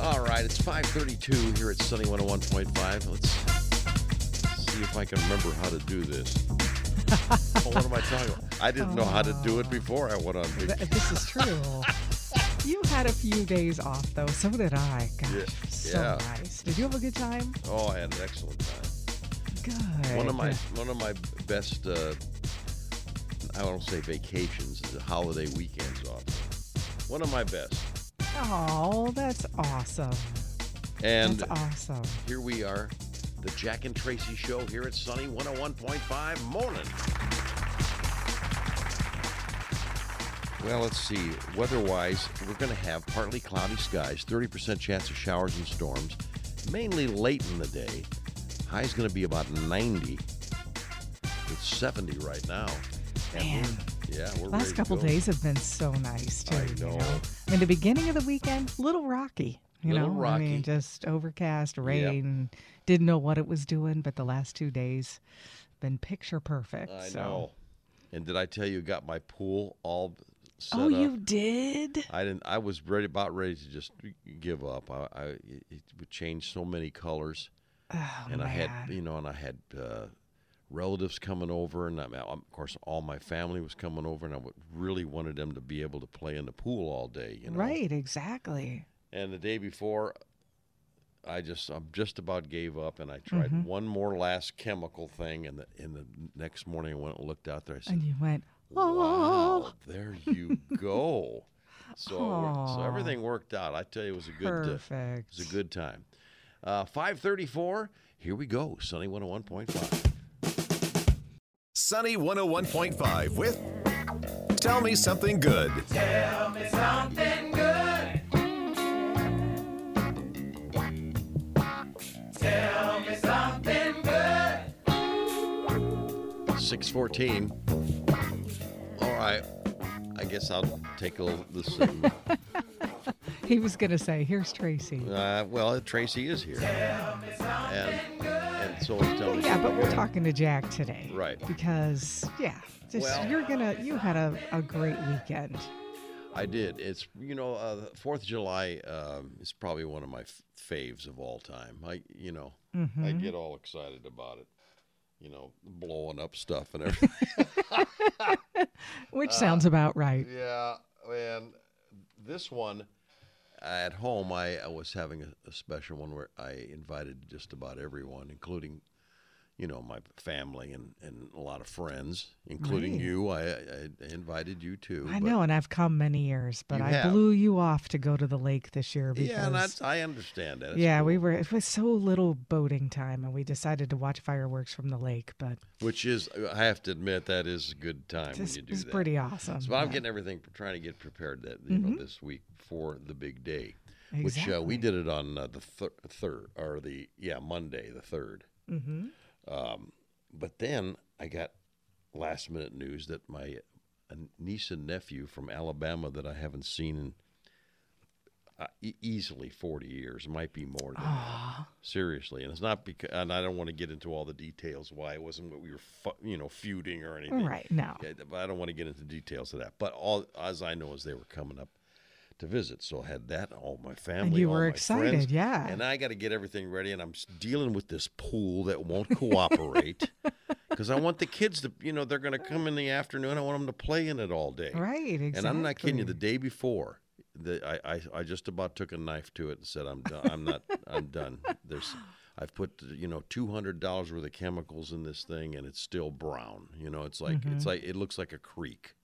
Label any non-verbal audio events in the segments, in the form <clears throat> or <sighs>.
All right, it's 532 here at Sunny 101.5. Let's see if I can remember how to do this. <laughs> oh, what am I talking about? I didn't know how to do it before I went on Th- vacation. This is true. <laughs> you had a few days off, though. So did I. Gosh, Yeah, so yeah. nice. Did you have a good time? Oh, I had an excellent time. Good. One of my one of my best uh, I don't say vacations, is holiday weekends off. One of my best. Oh, that's awesome. And that's awesome. here we are, the Jack and Traci show here at Sunny 101.5 morning. Well, let's see. Weather-wise, we're going to have partly cloudy skies, 30% chance of showers and storms, mainly late in the day. High's going to be about 90. It's 70 right now. And Man. we're- yeah, we're Last couple days have been so nice too. I You know. know, I mean, the beginning of the weekend, little rocky. You Little know, I rocky. mean, just overcast, rain. Didn't know what it was doing, but the last two days been picture perfect. I so. know. And did I tell you, got my pool all Oh, up? you did? I didn't. I was ready, about ready to just give up. I, I it would change so many colors, Oh, and I had, you know, and I had uh, relatives coming over, and I, of course, all my family was coming over, and I would, really wanted them to be able to play in the pool all day. You know, Right, exactly. And the day before, I just, I'm just about gave up, and I tried Mm-hmm. one more last chemical thing, and the, and the next morning I went and looked out there. I said, And you went, Wow, oh, <laughs> there you go. So, it so everything worked out. I tell you, it was a good. Uh, perfect. it was a good time. Uh, Five thirty-four. Here we go. Sunny one hundred one point five. Sunny 101.5 with Tell Me Something Good. Tell me something good. Six fourteen. All right. I guess I'll take a little listen. <laughs> He was going to say, here's Traci. uh, well, Traci is here, and and so is Tell Me Yeah, but we're talking to Jack today. Right. Because, yeah, just, Well- you're going to, you had a, a great weekend. I did. It's you know, uh, Fourth of July um, is probably one of my f- faves of all time. I you know, I Mm-hmm. get all excited about it. You know, blowing up stuff and everything. <laughs> Which Uh, sounds about right. yeah, and this one at home, I, I was having a, a special one where I invited just about everyone, including. You know my family and, and a lot of friends, including Right. you. I, I invited you too. I know, and I've come many years, but I have. blew you off to go to the lake this year because Yeah, and I understand that. It's yeah, we were it was so little boating time, and we decided to watch fireworks from the lake. But Which is, I have to admit, that is a good time when you do that. pretty awesome. So I'm getting everything, trying to get prepared that you know this week for the big day, which uh, we did it on uh, the thir- third or the yeah Monday the 3rd Mhm. Um, but then I got last minute news that my uh, niece and nephew from Alabama that I haven't seen in uh, e- easily 40 years, might be more than that. Seriously, and it's not because, and I don't want to get into all the details why it wasn't what we were, fu- you know, feuding or anything. Right, no. Yeah, but I don't want to get into details of that. But all as I know is they were coming up to visit, so I had that all my family. you all were excited, friends, yeah. And I got to get everything ready, and I'm dealing with this pool that won't cooperate. <laughs> Because I want the kids to, you know, they're going to come in the afternoon. I want them to play in it all day. right, exactly. And I'm not kidding you. The day before, the, I, I I just about took a knife to it and said, "I'm done. I'm not. I'm done." There's, I've put you know two hundred dollars worth of chemicals in this thing, and it's still brown. You know, it's like it's mm-hmm. like it looks like a creek,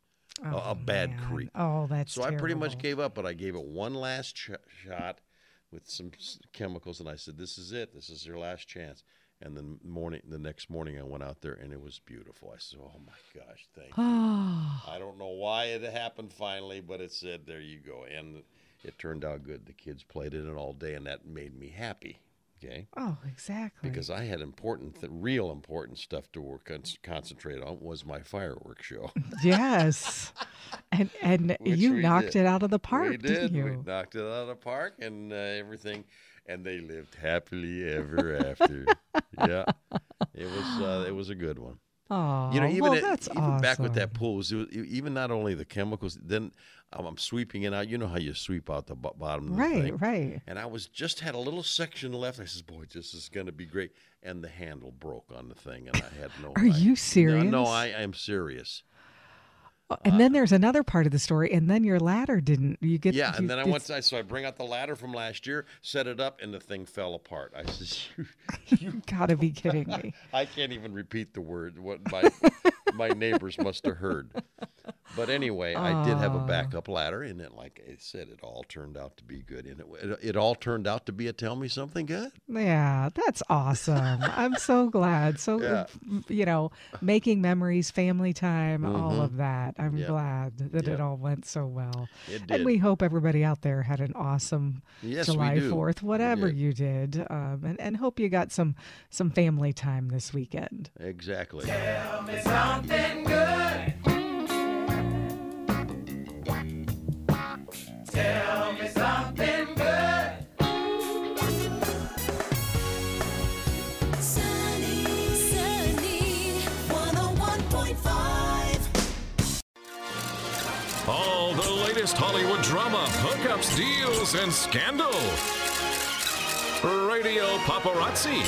a, a Oh, bad man. creek. Oh, that's So I pretty much gave up, but I gave it one last ch- shot with some s- chemicals, and I said, "This is it. This is your last chance." And then morning, the next morning, I went out there, and it was beautiful. I said, "Oh my gosh, thank you." Oh, <sighs> I don't know why it happened finally, but it said, "There you go," and it turned out good. The kids played in it all day, and that made me happy. Okay, oh, exactly. because I had important, th- real important stuff to work con- concentrate on was my fireworks show. <laughs> yes, and and Which you knocked did. it out of the park, we did. didn't you? We knocked it out of the park and uh, everything. and they lived happily ever after. <laughs> yeah, it was uh, it was a good one. Oh, You know, even well, at- that's even back with that pool, was, even not only the chemicals. Then I'm sweeping it out. You know how you sweep out the bo- bottom Right, thing. right. And I was just had a little section left. I says, "Boy, this is going to be great." And the handle broke on the thing, and I had no. Are I- you No, serious? No, I am serious. Oh, And then there's another part of the story, and then your ladder didn't. You get Yeah, you- and then I went. To, so I bring out the ladder from last year, set it up, and the thing fell apart. I says, You <laughs> you gotta be kidding <laughs> me. I can't even repeat the word. What my <laughs> my neighbors must have heard. But anyway, I did have a ah. backup ladder, and it, like I said, it all turned out to be good, and it it, it all turned out to be a tell me something good. Yeah, that's awesome. I'm so glad. So, Yeah. you know, making memories, family time, all mm-hmm. of that. I'm. Yep. glad that it all went so well. It did. And we hope everybody out there had an awesome Yes, July 4th, whatever did. you did. Um, and, and hope you got some, some family time this weekend. Exactly. Sunny, latest Hollywood drama, hookups, deals, and scandal. Radio Paparazzi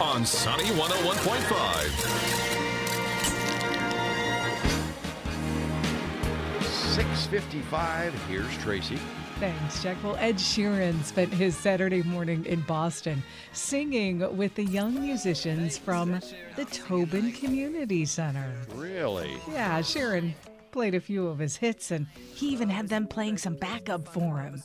on Sunny 101.5. Six fifty-five. Here's Traci. Thanks, Jack. Well, Ed Sheeran spent his Saturday morning in Boston singing with the young musicians from the Tobin Community Center. Really? Yeah, Sheeran played a few of his hits, and he even had them playing some backup for him.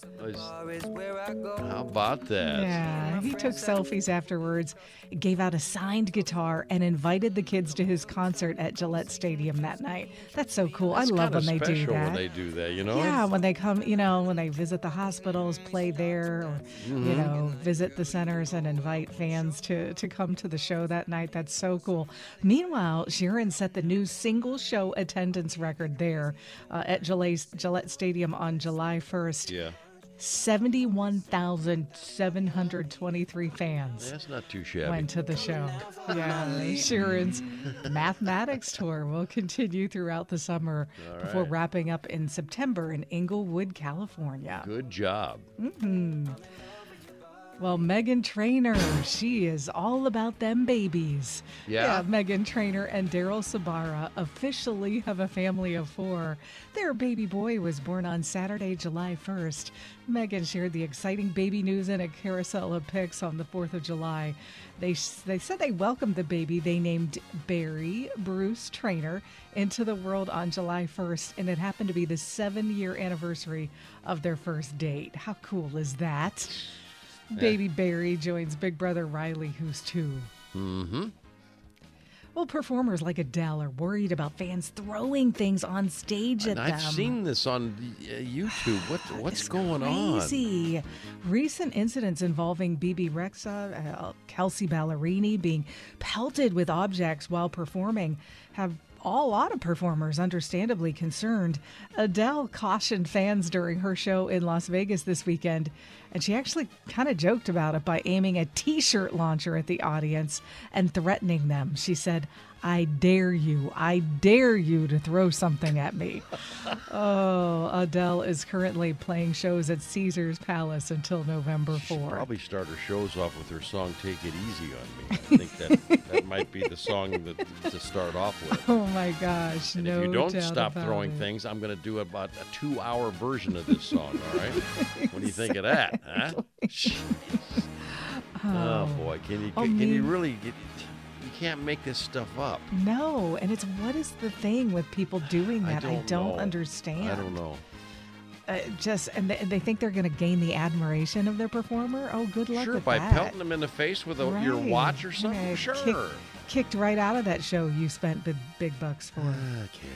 How about that? Yeah, he took selfies afterwards, gave out a signed guitar, and invited the kids to his concert at Gillette Stadium that night. That's so cool. I love when they do special that. when they do that. You know. Yeah, when they come, you know, when they visit the hospitals, play there, or Mm-hmm. you know, visit the centers and invite fans to to come to the show that night. That's so cool. Meanwhile, Sheeran set the new single show attendance record there uh, at Gillette, Gillette Stadium on July 1st. Yeah. 71,723 fans That's not too shabby. went to the show. Yeah, <laughs> Sheeran's mathematics tour will continue throughout the summer before right. wrapping up in September in Inglewood, California. Good job. Well, Meghan Trainor, she is all about them babies. Yeah? Meghan Trainor and Daryl Sabara officially have a family of four. Their baby boy was born on Saturday, July 1st. Meghan shared the exciting baby news in a carousel of pics on the 4th of July. They, they said they welcomed the baby they named Barry Bruce Trainor into the world on July 1st, and it happened to be the seven year anniversary of their first date. How cool is that? Baby Barry joins Big Brother Riley, who's 2 Mm-hmm. Well, performers like Adele are worried about fans throwing things on stage at And them. I've seen this on uh, YouTube. What <sighs> what's It's going on? crazy. Recent incidents involving Bebe Rexha, uh, Kelsea Ballerini being pelted with objects while performing have a lot of performers understandably concerned. Adele cautioned fans during her show in Las Vegas this weekend, and she actually kind of joked about it by aiming a t-shirt launcher at the audience and threatening them. She said, "I dare you. I dare you to throw something at me." <laughs> Oh, Adele is currently playing shows at Caesar's Palace until November 4. Probably start her shows off with her song "Take It Easy on Me." I think that that might be the song that, to start off with. <laughs> Oh my gosh, And no if you don't stop throwing it. things, I'm going to do about a two-hour version of this song. All right? <laughs> what do you think of that? Huh? Oh. oh boy, can you Oh, can, you really? Get, you can't make this stuff up. No, and it's what is the thing with people doing that? I don't don't, understand. I don't know. Uh, just and they, they think they're going to gain the admiration of their performer. Oh, good luck Sure, with by that. pelting them in the face with a, your watch or something. Sure. kick- kicked right out of that show you spent big, big bucks for. Okay.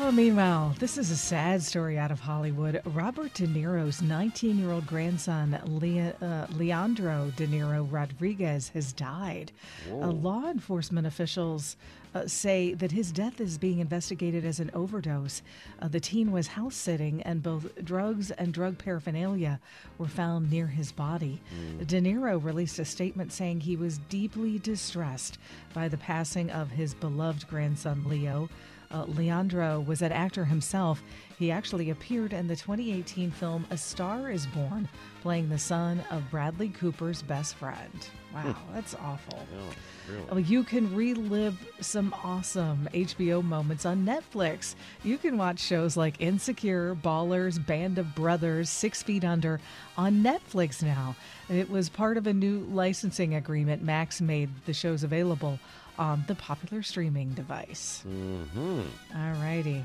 Well, meanwhile, this is a sad story out of Hollywood. Robert De Niro's 19 year old grandson, Le- uh, Leandro De Niro Rodriguez, has died. Uh, law enforcement officials uh, say that his death is being investigated as an overdose. Uh, the teen was house sitting, and both drugs and drug paraphernalia were found near his body. De Niro released a statement saying he was deeply distressed by the passing of his beloved grandson, Leo. Uh, Leandro was an actor himself. He actually appeared in the 2018 film A Star is Born, playing the son of Bradley Cooper's best friend. Wow, that's awful. Oh, really? Well, you can relive some awesome HBO moments on Netflix. You can watch shows like Insecure, Ballers, Band of Brothers, Six Feet Under on Netflix now. It was part of a new licensing agreement. Max made the shows available on the popular streaming device. Mm-hmm. All righty.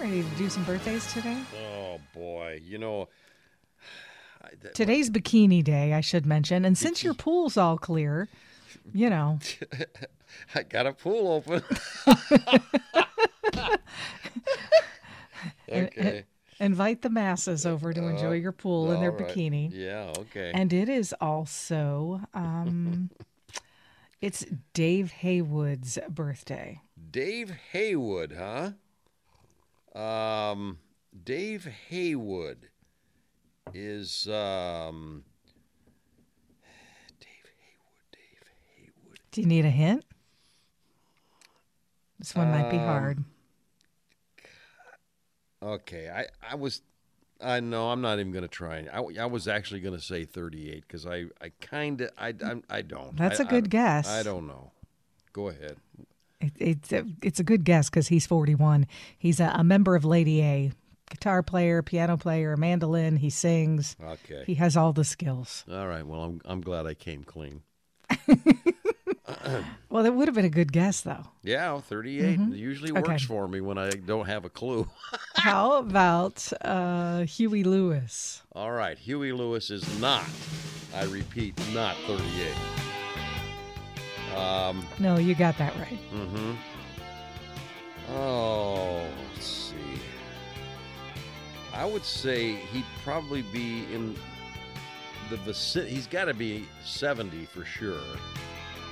Ready to do some birthdays today? Oh boy, you know. I, that, Today's bikini day, I should mention. And since your pool's all clear, you know, <laughs> I got a pool open. <laughs> okay. invite the masses over to enjoy your pool in their right. bikini. Yeah. Okay. And it is also um <laughs> it's Dave Haywood's birthday. Dave Haywood, huh? Um, Dave Haywood is um. Dave Haywood. Dave Haywood. Do you need a hint? This one might Um, be hard. Okay, I I was. I know I'm not even going to try. I, I was actually going to say 38 because I I kind of I I'm, I don't. That's a a good guess. I don't know. Go ahead. It, it's a, it's a good guess because he's 41. He's a, a member of Lady A, guitar player, piano player, mandolin. He sings. Okay. He has all the skills. All right. Well, I'm I'm glad I came clean. <laughs> <clears throat> Well, that would have been a good guess, though. Yeah, 38 usually works Mm-hmm. Okay. for me when I don't have a clue. <laughs> How about uh, Huey Lewis? All right, Huey Lewis is not. I repeat, not 38. Um. No, you got that right. Mm-hmm. Oh, let's see. I would say he'd probably be in the vicinity. He's got to be 70 for sure,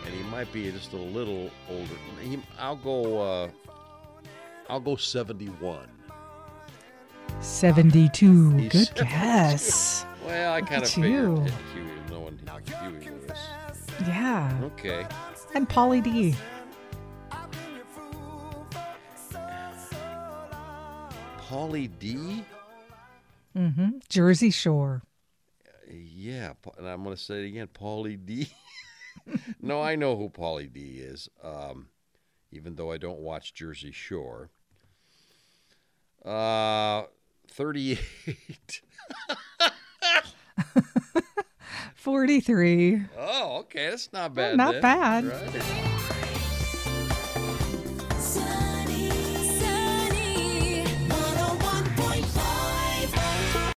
and he might be just a little older. He, I'll go. Uh, I'll go 71. 72. He's Good 72. guess. Well, I kind of figured. Huey, no one Huey. Yeah. Okay. And Pauly D. Pauly D. Mm-hmm. Jersey Shore. Yeah, and I'm going to say it again, Pauly D. <laughs> no, I know who Pauly D is, um, even though I don't watch Jersey Shore. Uh, 38. <laughs> 43. oh, okay, that's not bad. not then. bad. Right. Sunny, sunny, 101.5.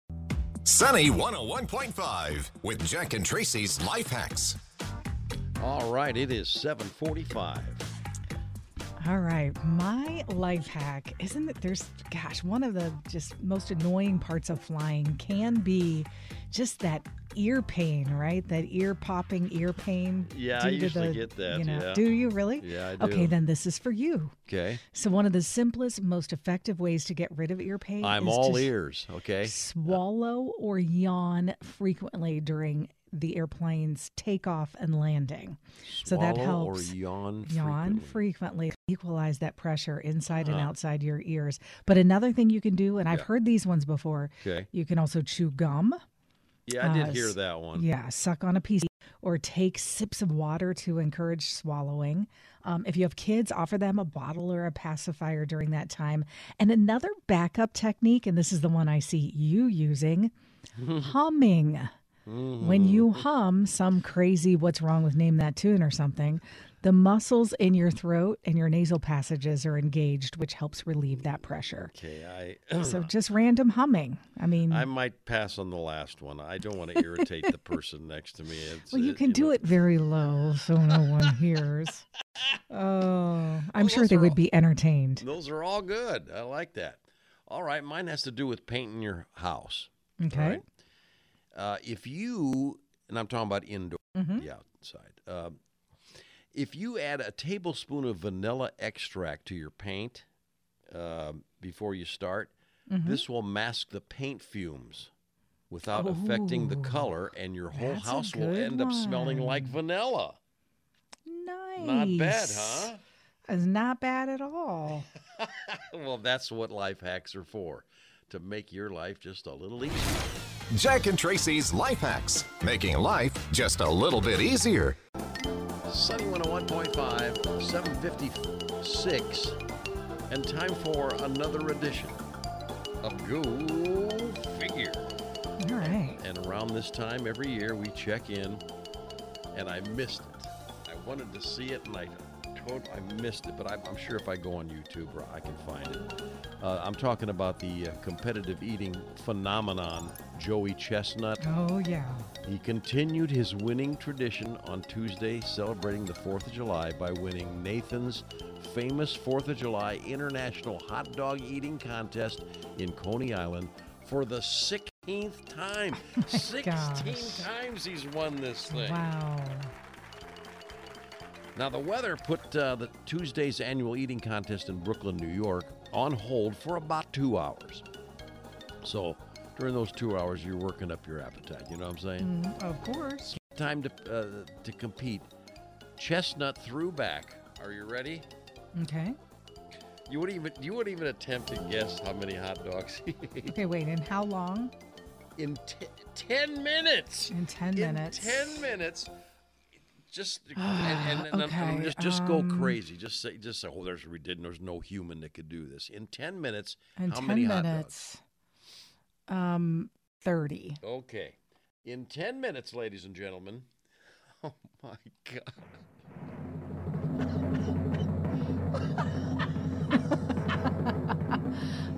Sunny 101.5 with Jack and Traci's Life Hacks. All right, it is 745. All right. My life hack isn't it? There's, gosh, one of the just most annoying parts of flying can be just that ear pain, right? That ear popping ear pain. Yeah, I usually the- get that, You know, yeah. Do you really? Yeah, I Okay, then this is for you. Okay. So, one of the simplest, most effective ways to get rid of ear pain I'm is all ears, okay? swallow or yawn frequently during the airplane's takeoff and landing. so that helps. or yawn Yawn frequently. frequently. Equalize that pressure inside and outside your ears. But another thing you can do, and I've heard these ones before, Okay. you can also chew gum. Yeah, I did Uh, hear that one. Yeah, suck on a piece or take sips of water to encourage swallowing. Um, if you have kids, offer them a bottle or a pacifier during that time. And another backup technique, and this is the one I see you using <laughs> humming. When you hum some crazy what's wrong with name that tune or something, the muscles in your throat and your nasal passages are engaged, which helps relieve that pressure. Okay, I So <clears throat> just random humming. I mean, I might pass on the last one. I don't want to irritate the person next to me. It's, well, you it- can do know. it very low so no one <laughs> hears. Oh, I'm Well, sure they would all- be entertained. Those are all good. I like that. All right, mine has to do with painting your house. Okay. All right. Uh, if you, and I'm talking about indoor, Mm-hmm. the outside. Um, if you add a tablespoon of vanilla extract to your paint um before you start, Mm-hmm. this will mask the paint fumes without affecting the color, and your whole house will end up smelling like vanilla. Nice. Not bad, huh? It's not bad at all. <laughs> well, that's what life hacks are for to make your life just a little easier. Jack and Traci's Life Hacks, making life just a little bit easier. Sunny 101.5, 756, and time for another edition of Go Figure. All right. And around this time every year, we check in, and I missed it. I wanted to see it, and I told I missed it, but I, I'm sure if I go on YouTube, I can find it. Uh, I'm talking about the uh, competitive eating phenomenon, Joey Chestnut. Oh, yeah. He continued his winning tradition on Tuesday, celebrating the 4th of July by winning Nathan's famous 4th of July International Hot Dog Eating Contest in Coney Island for the 16th time. <laughs> 16 gosh. times he's won this thing. Wow. Now, the weather put uh, the Tuesday's annual eating contest in Brooklyn, New York, on hold for about two hours. So, during those two hours, you're working up your appetite. You know what I'm saying? Mm, of course. time to uh, to compete. Chestnut threw back. Are you ready? Okay. You wouldn't even you wouldn't even attempt to guess how many hot dogs he <laughs> ate Okay, wait. And how long? in t- ten minutes. In 10 minutes. In minutes. ten minutes. Just <sighs> and, and, and, Okay, just just go um, crazy. Just say just say, oh, there's we didn't. There's no human that could do this in ten minutes. In how 10 many hot dogs? Um, 30. Okay, in ten minutes, ladies and gentlemen. <laughs> Oh my god.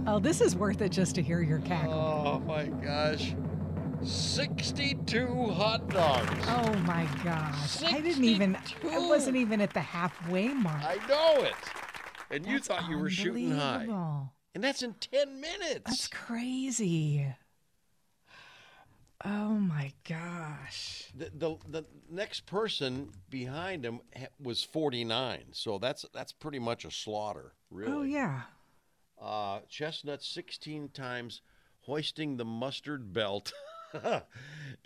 Oh, this is worth it just to hear your cackle. Oh my gosh. 62 hot dogs. Oh my gosh. I didn't even, I wasn't even at the halfway mark. I know it. And you thought you were shooting high. And that's in 10 minutes. That's crazy. Oh my gosh. the, the the next person behind him was 49. So that's that's pretty much a slaughter, really. Oh yeah. Uh, Chestnut 16 times hoisting the mustard belt. yeah,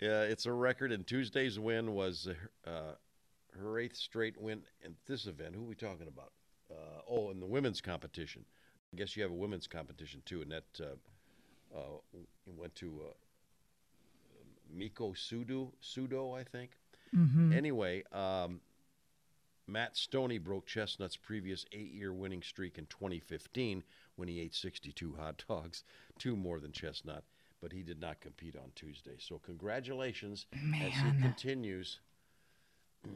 <laughs> it's a record, and Tuesday's win was uh, her eighth straight win in this event. Who are we talking about? Uh, oh, in the women's competition. I guess you have a women's competition too, and that uh, uh, went to uh, Miki Sudo, Sudo, I think. Anyway, um, Matt Stonie broke Chestnut's previous eight-year winning streak in 2015 when he ate 62 hot dogs, two more than Chestnut, but he did not compete on Tuesday. So congratulations as he continues. <clears throat>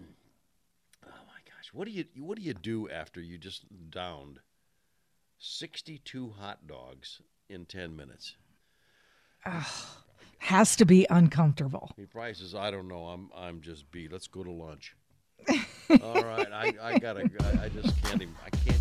Oh my gosh, what do you what do you do after you just downed 62 hot dogs in 10 minutes? Has to be uncomfortable. He probably says, "I don't know. I'm I'm just beat. Let's go to lunch." <laughs> All right, I, I gotta. I, I just can't even. I can't